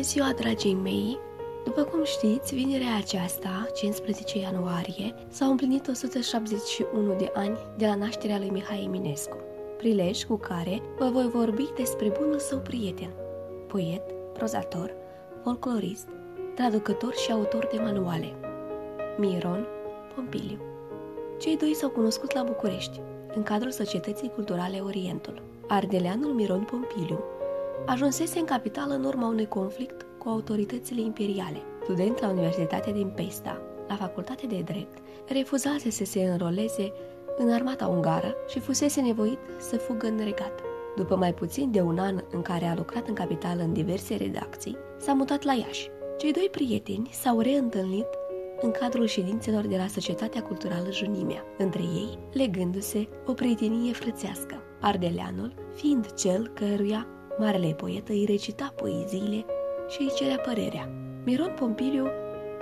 Bună ziua, dragii mei! După cum știți, vinerea aceasta, 15 ianuarie, s-au împlinit 171 de ani de la nașterea lui Mihai Eminescu, prilej cu care vă voi vorbi despre bunul său prieten, poet, prozator, folclorist, traducător și autor de manuale, Miron Pompiliu. Cei doi s-au cunoscut la București, în cadrul Societății Culturale Orientul. Ardeleanul Miron Pompiliu ajunsese în capitală în urma unui conflict cu autoritățile imperiale. Student la Universitatea din Pesta, la Facultatea de Drept, refuzase să se înroleze în armata ungară și fusese nevoit să fugă în regat. După mai puțin de un an în care a lucrat în capitală în diverse redacții, s-a mutat la Iași. Cei doi prieteni s-au reîntâlnit în cadrul ședințelor de la Societatea Culturală Junimea, între ei legându-se o prietenie frățească, ardeleanul fiind cel căruia marele poet îi recita poeziile și îi cerea părerea. Miron Pompiliu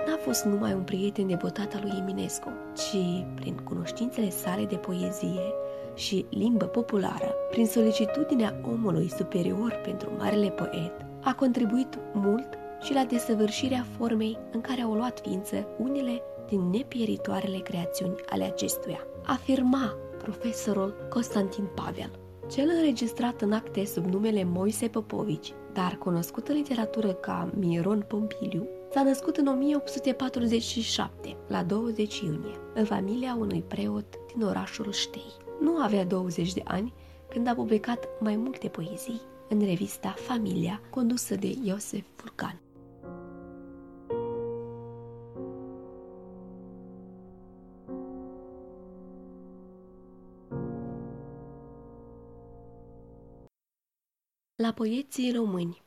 n-a fost numai un prieten devotat al lui Eminescu, ci, prin cunoștințele sale de poezie și limbă populară, prin solicitudinea omului superior pentru marele poet, a contribuit mult și la desăvârșirea formei în care au luat ființă unele din nepieritoarele creațiuni ale acestuia. Afirma profesorul Constantin Pavel. Cel înregistrat în acte sub numele Moise Popovici, dar cunoscut în literatură ca Miron Pompiliu, s-a născut în 1847, la 20 iunie, în familia unui preot din orașul Ștei. Nu avea 20 de ani când a publicat mai multe poezii în revista Familia, condusă de Iosef Furcan. La poeții români.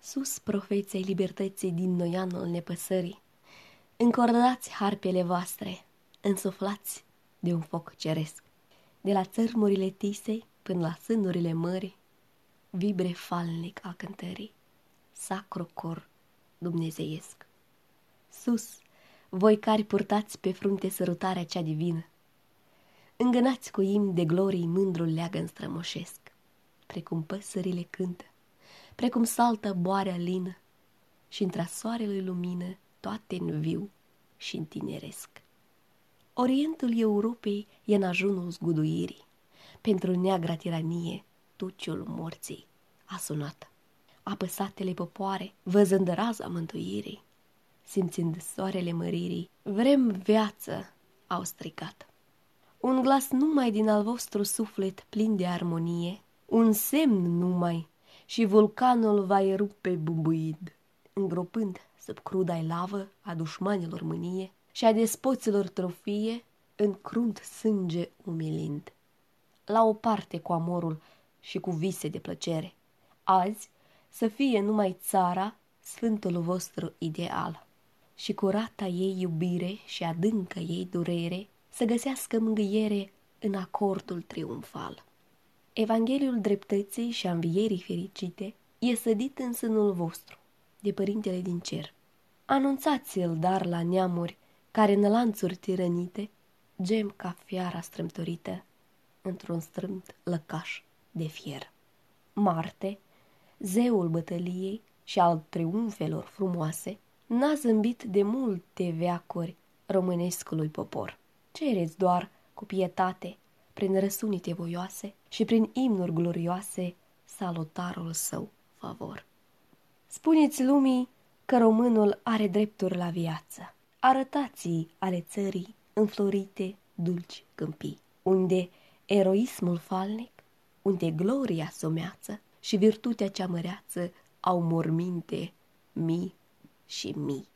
Sus profeței libertății din noianul nepăsării, Încordați harpele voastre, însuflați de un foc ceresc. De la țărmurile tisei până la sânurile mării, Vibre falnic a cântării, sacru cor dumnezeiesc. Sus, voi cari purtați pe frunte sărutarea cea divină, Îngânați cu imn de glorii mândrul leagăn strămoșesc precum păsările cântă, precum saltă boarea lină și intra soarelui lumină toate în viu și în tineresc. Orientul Europei e în ajunul zguduirii, pentru neagra tiranie, tuciul morții a sunat. Apăsatele popoare, văzând raza mântuirii, simțind soarele măririi, vrem viață, au stricat. Un glas numai din al vostru suflet plin de armonie, un semn numai și vulcanul va erupe bubuid, îngropând sub cruda lavă a dușmanilor mânie și a despoților trofie în crunt sânge umilind. La o parte cu amorul și cu vise de plăcere, azi să fie numai țara sfântul vostru ideal și curata ei iubire și adâncă ei durere să găsească mângâiere în acordul triumfal. Evangheliul dreptății și a învierii fericite e sădit în sânul vostru, de Părintele din Cer. Anunțați-l dar la neamuri care în lanțuri tirănite gem ca fiara strâmtorită într-un strâmt lăcaș de fier. Marte, zeul bătăliei și al triumfelor frumoase, n-a zâmbit de multe veacuri românescului popor. Cereți doar cu pietate prin răsunite voioase și prin imnuri glorioase salutarul său favor. Spuneți lumii că românul are drepturi la viață. Arătați-i ale țării înflorite, dulci câmpii, unde eroismul falnic, unde gloria someață și virtutea cea măreață au morminte mii și mii.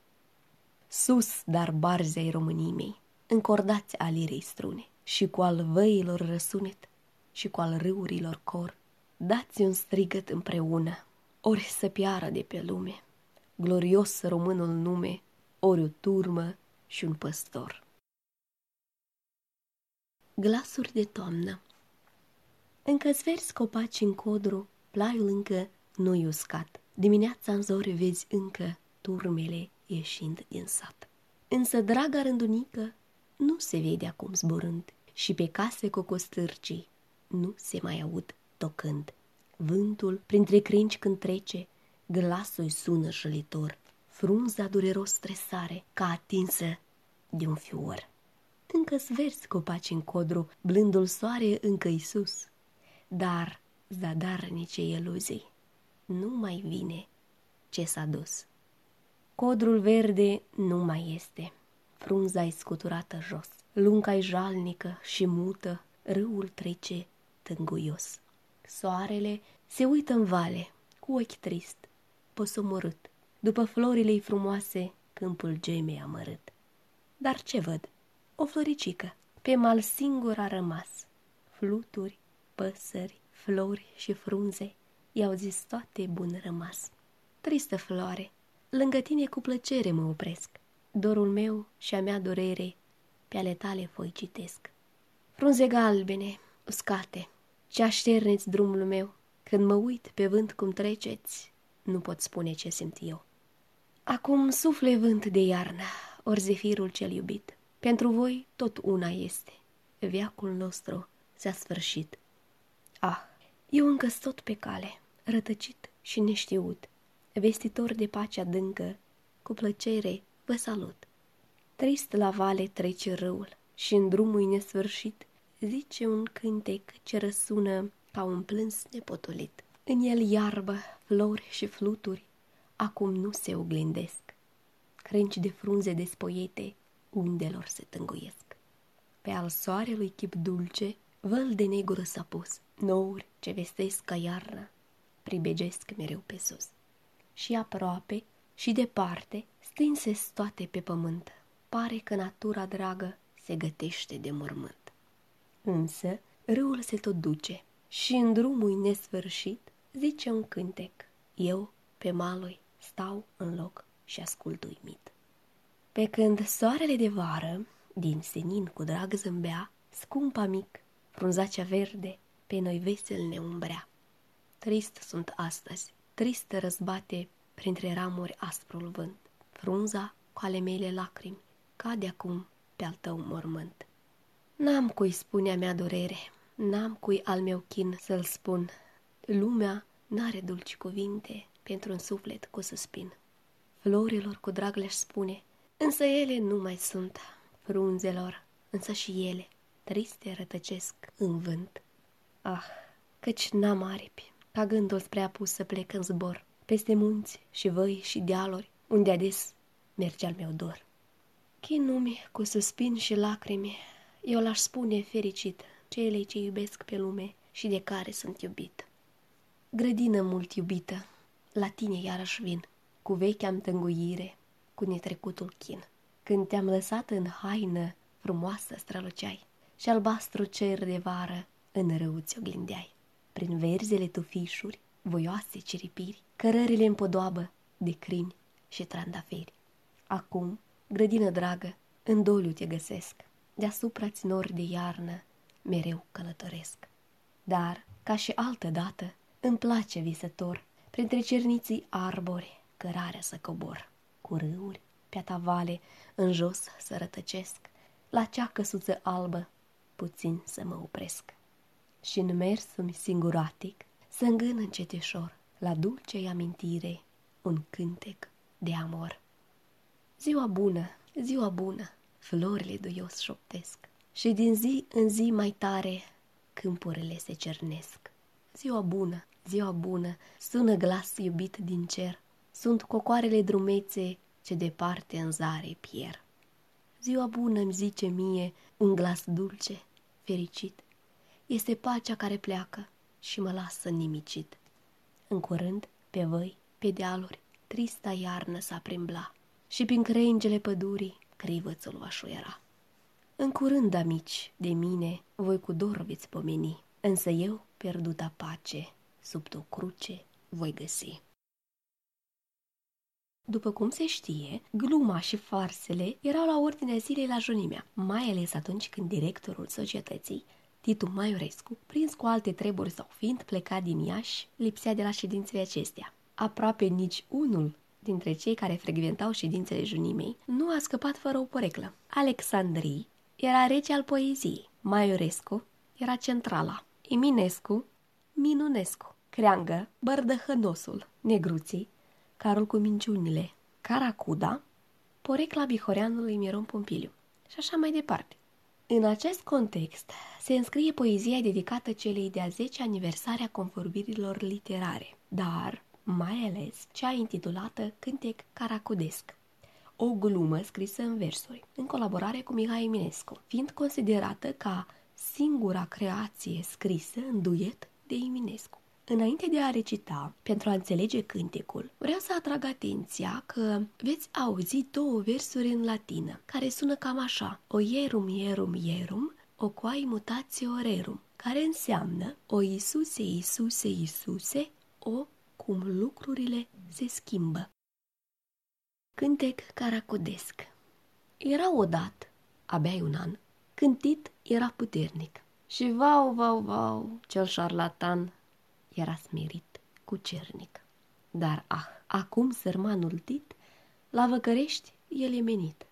Sus, dar barzei României mei, încordați alirei strune și cu al văilor răsunet și cu al râurilor cor. Dați un strigăt împreună, ori să piară de pe lume, glorios românul nume, ori o turmă și un păstor. Glasuri de toamnă Încă zverzi copaci în codru, plaiul încă nu uscat. Dimineața în zori vezi încă turmele ieșind din sat. Însă draga rândunică nu se vede acum zburând și pe case cocostârcii nu se mai aud tocând. Vântul, printre crinci când trece, glasul sună jălitor, frunza dureros stresare, ca atinsă de un fior. Încă-s verzi copaci în codru, blândul soare încă sus, dar zadarnice iluzii, nu mai vine ce s-a dus. Codrul verde nu mai este, frunza e scuturată jos, lunga e jalnică și mută, râul trece tânguios. Soarele se uită în vale, cu ochi trist, posomorât, după florile frumoase, câmpul gemei amărât. Dar ce văd? O floricică, pe mal singur a rămas. Fluturi, păsări, flori și frunze, i-au zis toate bun rămas. Tristă floare, lângă tine cu plăcere mă opresc. Dorul meu și a mea durere, pe ale tale foi citesc. Frunze galbene, uscate, ce așterneți drumul meu, când mă uit pe vânt cum treceți, nu pot spune ce simt eu. Acum sufle vânt de iarnă, ori zefirul cel iubit. Pentru voi tot una este. Viacul nostru s-a sfârșit. Ah, eu încă tot pe cale, rătăcit și neștiut, vestitor de pace adâncă, cu plăcere vă salut. Trist la vale trece râul și în drumul nesfârșit zice un cântec ce răsună ca un plâns nepotolit. În el iarbă, flori și fluturi, acum nu se oglindesc. Crenci de frunze despoiete undelor se tânguiesc. Pe al soarelui chip dulce, văl de negru s-a pus, nouri ce vestesc ca iarna, pribegesc mereu pe sus. Și aproape și departe, stinse toate pe pământ, pare că natura dragă se gătește de mormânt. Însă, râul se tot duce și în drumul nesfârșit zice un cântec. Eu, pe malui, stau în loc și ascult uimit. Pe când soarele de vară, din senin cu drag zâmbea, scumpa mic, frunzacea verde, pe noi vesel ne umbrea. Trist sunt astăzi, trist răzbate printre ramuri asprul vânt. Frunza cu ale mele lacrimi cade acum pe al tău mormânt. N-am cui spunea mea durere, n-am cui al meu chin să-l spun. Lumea n-are dulci cuvinte pentru un suflet cu suspin. Florilor cu drag le spune, însă ele nu mai sunt. Frunzelor, însă și ele, triste rătăcesc în vânt. Ah, căci n-am aripi, ca gândul spre apus să plec în zbor, peste munți și văi și dealuri, unde ades merge al meu dor. Chinumi cu suspin și lacrimi, eu l-aș spune fericit celei ce iubesc pe lume și de care sunt iubit. Grădină mult iubită, la tine iarăși vin, cu vechea tânguire, cu netrecutul chin. Când te-am lăsat în haină frumoasă străluceai și albastru cer de vară în râu ți oglindeai. Prin verzele tufișuri, voioase ciripiri, cărările în podoabă de crini și trandafiri. Acum, grădină dragă, în doliu te găsesc, deasupra-ți nori de iarnă, mereu călătoresc. Dar, ca și altă dată, îmi place visător, printre cerniții arbori, cărarea să cobor, cu râuri, pe vale, în jos să rătăcesc, la cea căsuță albă, puțin să mă opresc. Și în mersul singuratic să îngân încetişor, la dulce amintire, un cântec de amor. Ziua bună, ziua bună, florile duios șoptesc și din zi în zi mai tare câmpurile se cernesc. Ziua bună, ziua bună, sună glas iubit din cer, sunt cocoarele drumețe ce departe în zare pier. Ziua bună îmi zice mie un glas dulce, fericit, este pacea care pleacă și mă lasă nimicit. În curând, pe văi, pe dealuri, trista iarnă s-a primbla și prin crengele pădurii crivățul va șuiera. În curând, amici, de mine voi cu dor veți pomeni, însă eu, pierduta pace, sub o cruce voi găsi. După cum se știe, gluma și farsele erau la ordinea zilei la Junimea, mai ales atunci când directorul societății, Titu Maiorescu, prins cu alte treburi sau fiind plecat din Iași, lipsea de la ședințele acestea. Aproape nici unul dintre cei care frecventau ședințele Junimei nu a scăpat fără o poreclă. Alexandrii era rece al poeziei, Maiorescu era centrala, Eminescu, Minunescu, Creangă, Bărdăhănosul, Negruții, Carol cu minciunile, Caracuda, porecla bihoreanului Miron Pompiliu și așa mai departe. În acest context se înscrie poezia dedicată celei de-a 10 aniversare a convorbirilor literare, dar mai ales cea intitulată Cântec Caracudesc, o glumă scrisă în versuri, în colaborare cu Mihai Eminescu, fiind considerată ca singura creație scrisă în duet de Eminescu. Înainte de a recita, pentru a înțelege cântecul, vreau să atrag atenția că veți auzi două versuri în latină, care sună cam așa. O ierum, ierum, ierum, o quai mutatio rerum, care înseamnă o Iisuse, Iisuse, Iisuse, o cum lucrurile se schimbă. Cântec caracodesc Era odată, abia un an, cântit era puternic. Și vau, vau, vau, cel șarlatan era smerit cu cernic. Dar ah, acum sărmanul tit, la văcărești el e menit.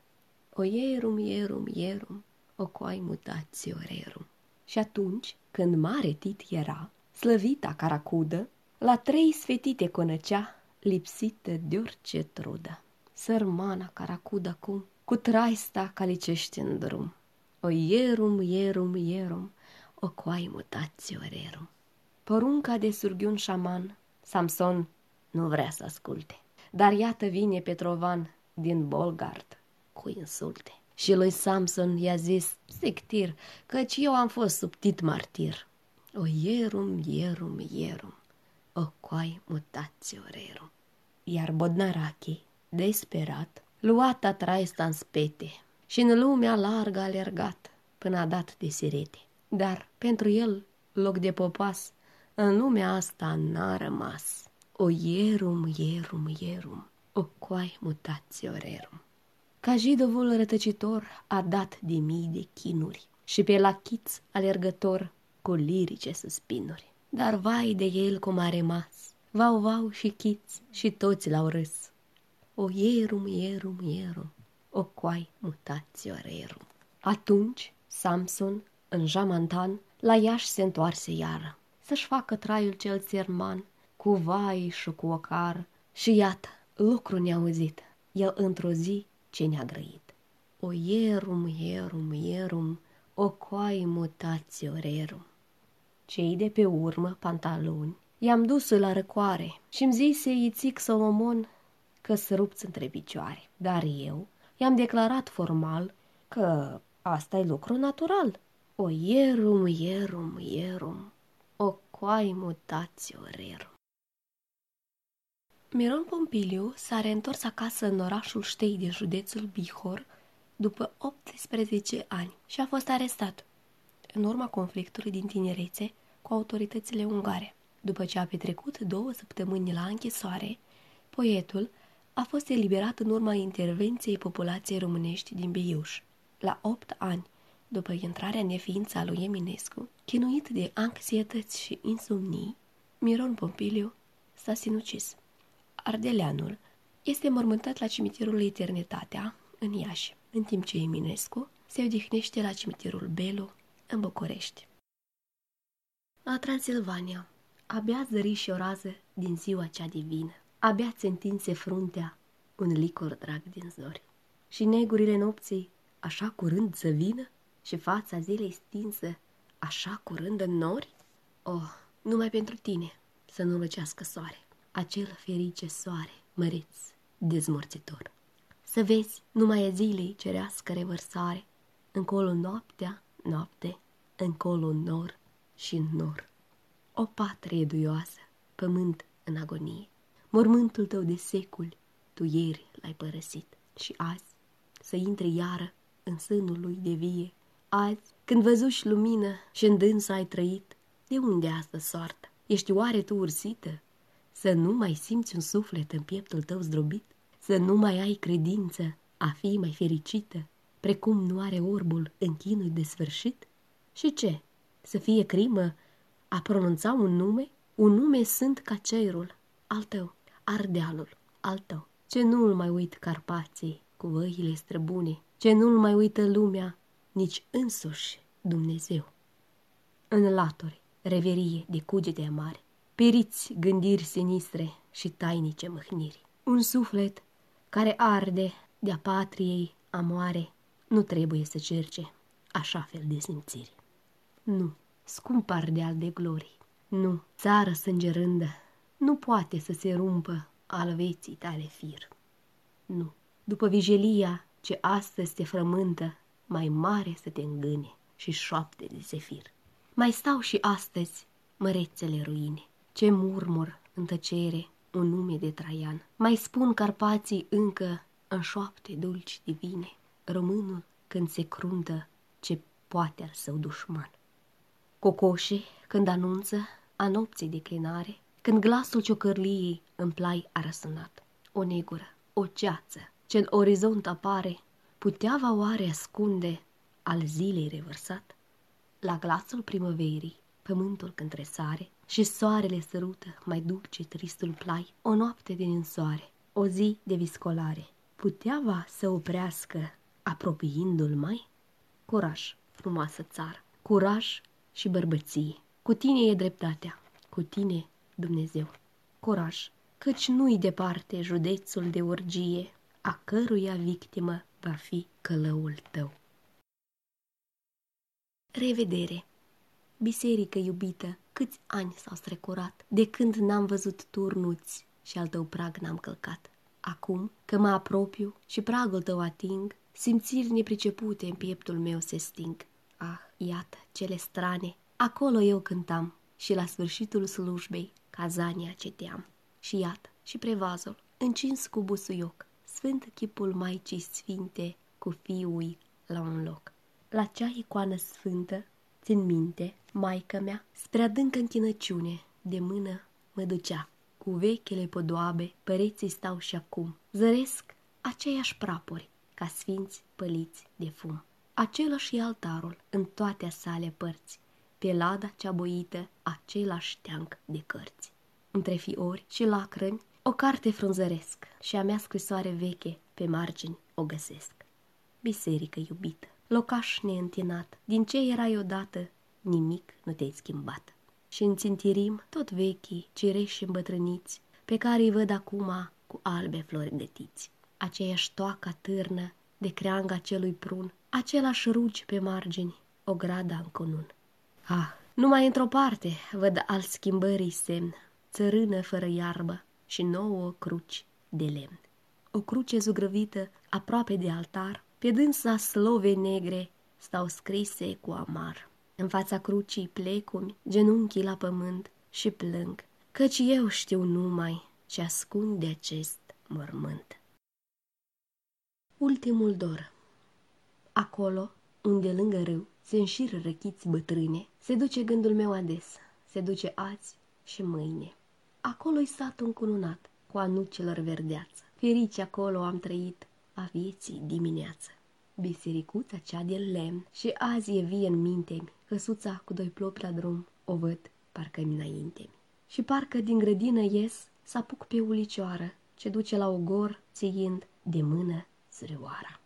O ierum, ierum, ierum, o coai mutați rerum. Și atunci, când mare tit era, slăvita caracudă, la trei sfetite conăcea, lipsită de orice trudă. Sărmana caracudă acum, cu traista calicește în drum. O ierum, ierum, ierum, o coai mutați rerum. Porunca de surghiun șaman, Samson nu vrea să asculte. Dar iată vine Petrovan din Bolgard cu insulte. Și lui Samson i-a zis, sectir, căci eu am fost subtit martir. O ierum, ierum, ierum, o coai mutați rerum. Iar Bodnarachi, desperat, luat traista în spete și în lumea largă alergat până a dat de sirete. Dar pentru el loc de popas în lumea asta n-a rămas. O ierum, ierum, ierum, o coai mutați rerum. Ca jidovul rătăcitor a dat de mii de chinuri și pe la chiț alergător cu lirice suspinuri. Dar vai de el cum a rămas, vau, vau și chiț și toți l-au râs. O ierum, ierum, ierum, o coai mutați rerum. Atunci Samson, în jamantan, la Iași se întoarse iară să-și facă traiul cel țerman, cu vai și cu ocar. Și iată, lucru neauzit, el într-o zi ce ne-a grăit. O ierum, ierum, ierum, o coai mutați rerum. Cei de pe urmă, pantaloni, i-am dus la răcoare și-mi zise Ițic Solomon că să rupți între picioare. Dar eu i-am declarat formal că asta e lucru natural. O ierum, ierum, ierum, o quai mutatio rerum. Miron Pompiliu s-a reîntors acasă în orașul Ștei de județul Bihor după 18 ani și a fost arestat în urma conflictului din tinerețe cu autoritățile ungare. După ce a petrecut două săptămâni la închisoare, poetul a fost eliberat în urma intervenției populației românești din Beiuș. La opt ani, după intrarea în neființă a lui Eminescu, chinuit de anxietăți și insomnii, Miron Pompiliu s-a sinucis. Ardeleanul este mormântat la cimitirul Eternitatea, în Iași, în timp ce Eminescu se odihnește la cimitirul Belu, în București. La Transilvania, abia zări și o rază din ziua cea divină, abia ți întinse fruntea un licor drag din zori. Și negurile nopții, așa curând să vină, și fața zilei stinsă așa curând în nori? Oh, numai pentru tine să nu lucească soare, acel ferice soare, măreț, dezmorțitor. Să vezi numai a zilei cerească revărsare, încolo noaptea, noapte, încolo nor și nor. O patrie duioasă, pământ în agonie, mormântul tău de seculi, tu ieri l-ai părăsit și azi să intre iară în sânul lui de vie Azi, când văzuși lumină și în dânsa ai trăit, de unde asta soartă? Ești oare tu ursită? Să nu mai simți un suflet în pieptul tău zdrobit? Să nu mai ai credință a fi mai fericită, precum nu are orbul în chinul de sfârșit? Și ce? Să fie crimă a pronunța un nume? Un nume sunt ca cerul, al tău, ardealul, al tău. Ce nu-l mai uit Carpații cu văile străbune, ce nu-l mai uită lumea nici însuși Dumnezeu. În laturi, reverie de cugete amare, periți gândiri sinistre și tainice mâhniri. Un suflet care arde de-a patriei amoare nu trebuie să cerce așa fel de simțiri. Nu, scump ardeal de glorii, nu, țară sângerândă, nu poate să se rumpă al vieții tale fir. Nu, după vigilia ce astăzi te frământă, mai mare să te îngâne și șoapte de zefir. Mai stau și astăzi mărețele ruine, ce murmur în tăcere un nume de Traian. Mai spun Carpații încă în șoapte dulci divine, românul când se cruntă ce poate al său dușman. Cocoșii când anunță a nopții declinare, când glasul ciocărliei în plai a răsunat. O negură, o ceață, ce în orizont apare, putea va oare ascunde al zilei revărsat? La glasul primăverii, pământul când tresare și soarele sărută mai dulce tristul plai, o noapte din însoare, o zi de viscolare, putea va să oprească apropiindu-l mai? Curaj, frumoasă țară, curaj și bărbăție. Cu tine e dreptatea, cu tine Dumnezeu. Curaj, căci nu-i departe județul de urgie, a căruia victimă va fi călăul tău. Revedere! Biserică iubită, câți ani s-au strecurat, de când n-am văzut turnuți și al tău prag n-am călcat. Acum că mă apropiu și pragul tău ating, simțiri nepricepute în pieptul meu se sting. Ah, iată, cele strane, acolo eu cântam și la sfârșitul slujbei cazania ceteam. Și iată, și prevazul, încins cu busuioc, sfânt chipul Maicii Sfinte cu fiului la un loc. La cea icoană sfântă, țin minte, maica mea, spre adâncă închinăciune, de mână mă ducea. Cu vechile podoabe, păreții stau și acum. Zăresc aceiași prapori, ca sfinți păliți de fum. Același altarul în toate sale părți, pe lada cea boită, același teanc de cărți. Între fiori și lacrimi, o carte frunzăresc și a mea scrisoare veche pe margini o găsesc. Biserică iubită, locaș neîntinat, din ce erai odată, nimic nu te-ai schimbat. Și înțintirim tot vechii, cireși îmbătrâniți, pe care îi văd acum cu albe flori gătiți. Aceeași toaca târnă de creanga celui prun, același rugi pe margini, o grada în conun. Ah, numai într-o parte văd al schimbării semn, țărână fără iarbă și nouă cruci de lemn. O cruce zugrăvită aproape de altar, pe dânsa slove negre stau scrise cu amar. În fața crucii plecumi, genunchii la pământ și plâng, căci eu știu numai ce ascunde acest mormânt. Ultimul dor Acolo, unde lângă râu se înșiră răchiți bătrâne, se duce gândul meu ades, se duce azi și mâine. Acolo-i satul încununat, cu anucelor verdeață. Ferici acolo am trăit a vieții dimineață. Bisericuța cea de lemn și azi e vie în minte-mi, căsuța cu doi plopi la drum, o văd parcă-mi înainte -mi. Și parcă din grădină ies să apuc pe ulicioară, ce duce la ogor, țiind de mână zrioara.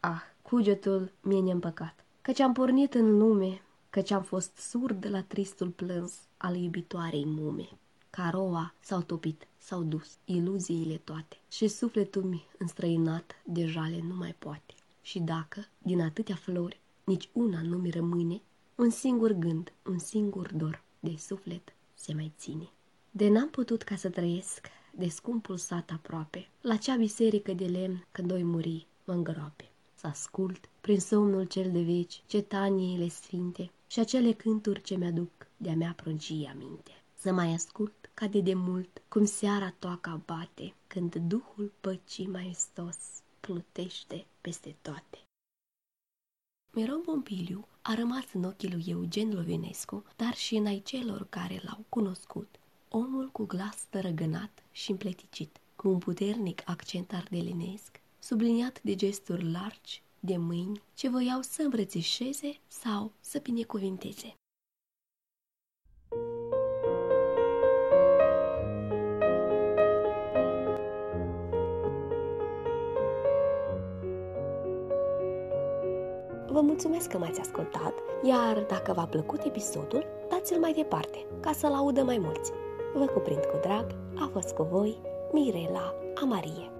Ah, cugetul mie neîmpăcat, căci am pornit în lume, căci am fost surd la tristul plâns al iubitoarei mume. Caroa s-au topit, s-au dus, iluziile toate și sufletul mi înstrăinat de jale nu mai poate. Și dacă, din atâtea flori, nici una nu mi rămâne, un singur gând, un singur dor de suflet se mai ține. De n-am putut ca să trăiesc, de scumpul sat aproape, la cea biserică de lemn când doi muri mă îngroape. Să ascult, prin somnul cel de veci, cetaniile sfinte și acele cânturi ce mi-aduc de-a mea pruncie aminte. Să mai ascult ca de demult, cum seara toaca bate, când Duhul păcii maestos plutește peste toate. Mereu Pompiliu a rămas în ochii lui Eugen Lovinescu, dar și în ai celor care l-au cunoscut, omul cu glas tărăgănat și împleticit, cu un puternic accent ardelenesc, subliniat de gesturi largi, de mâini, ce voiau să îmbrățișeze sau să binecuvinteze. Vă mulțumesc că m-ați ascultat, iar dacă v-a plăcut episodul, dați-l mai departe, ca să-l audă mai mulți. Vă cuprind cu drag, a fost cu voi Mirela Amarie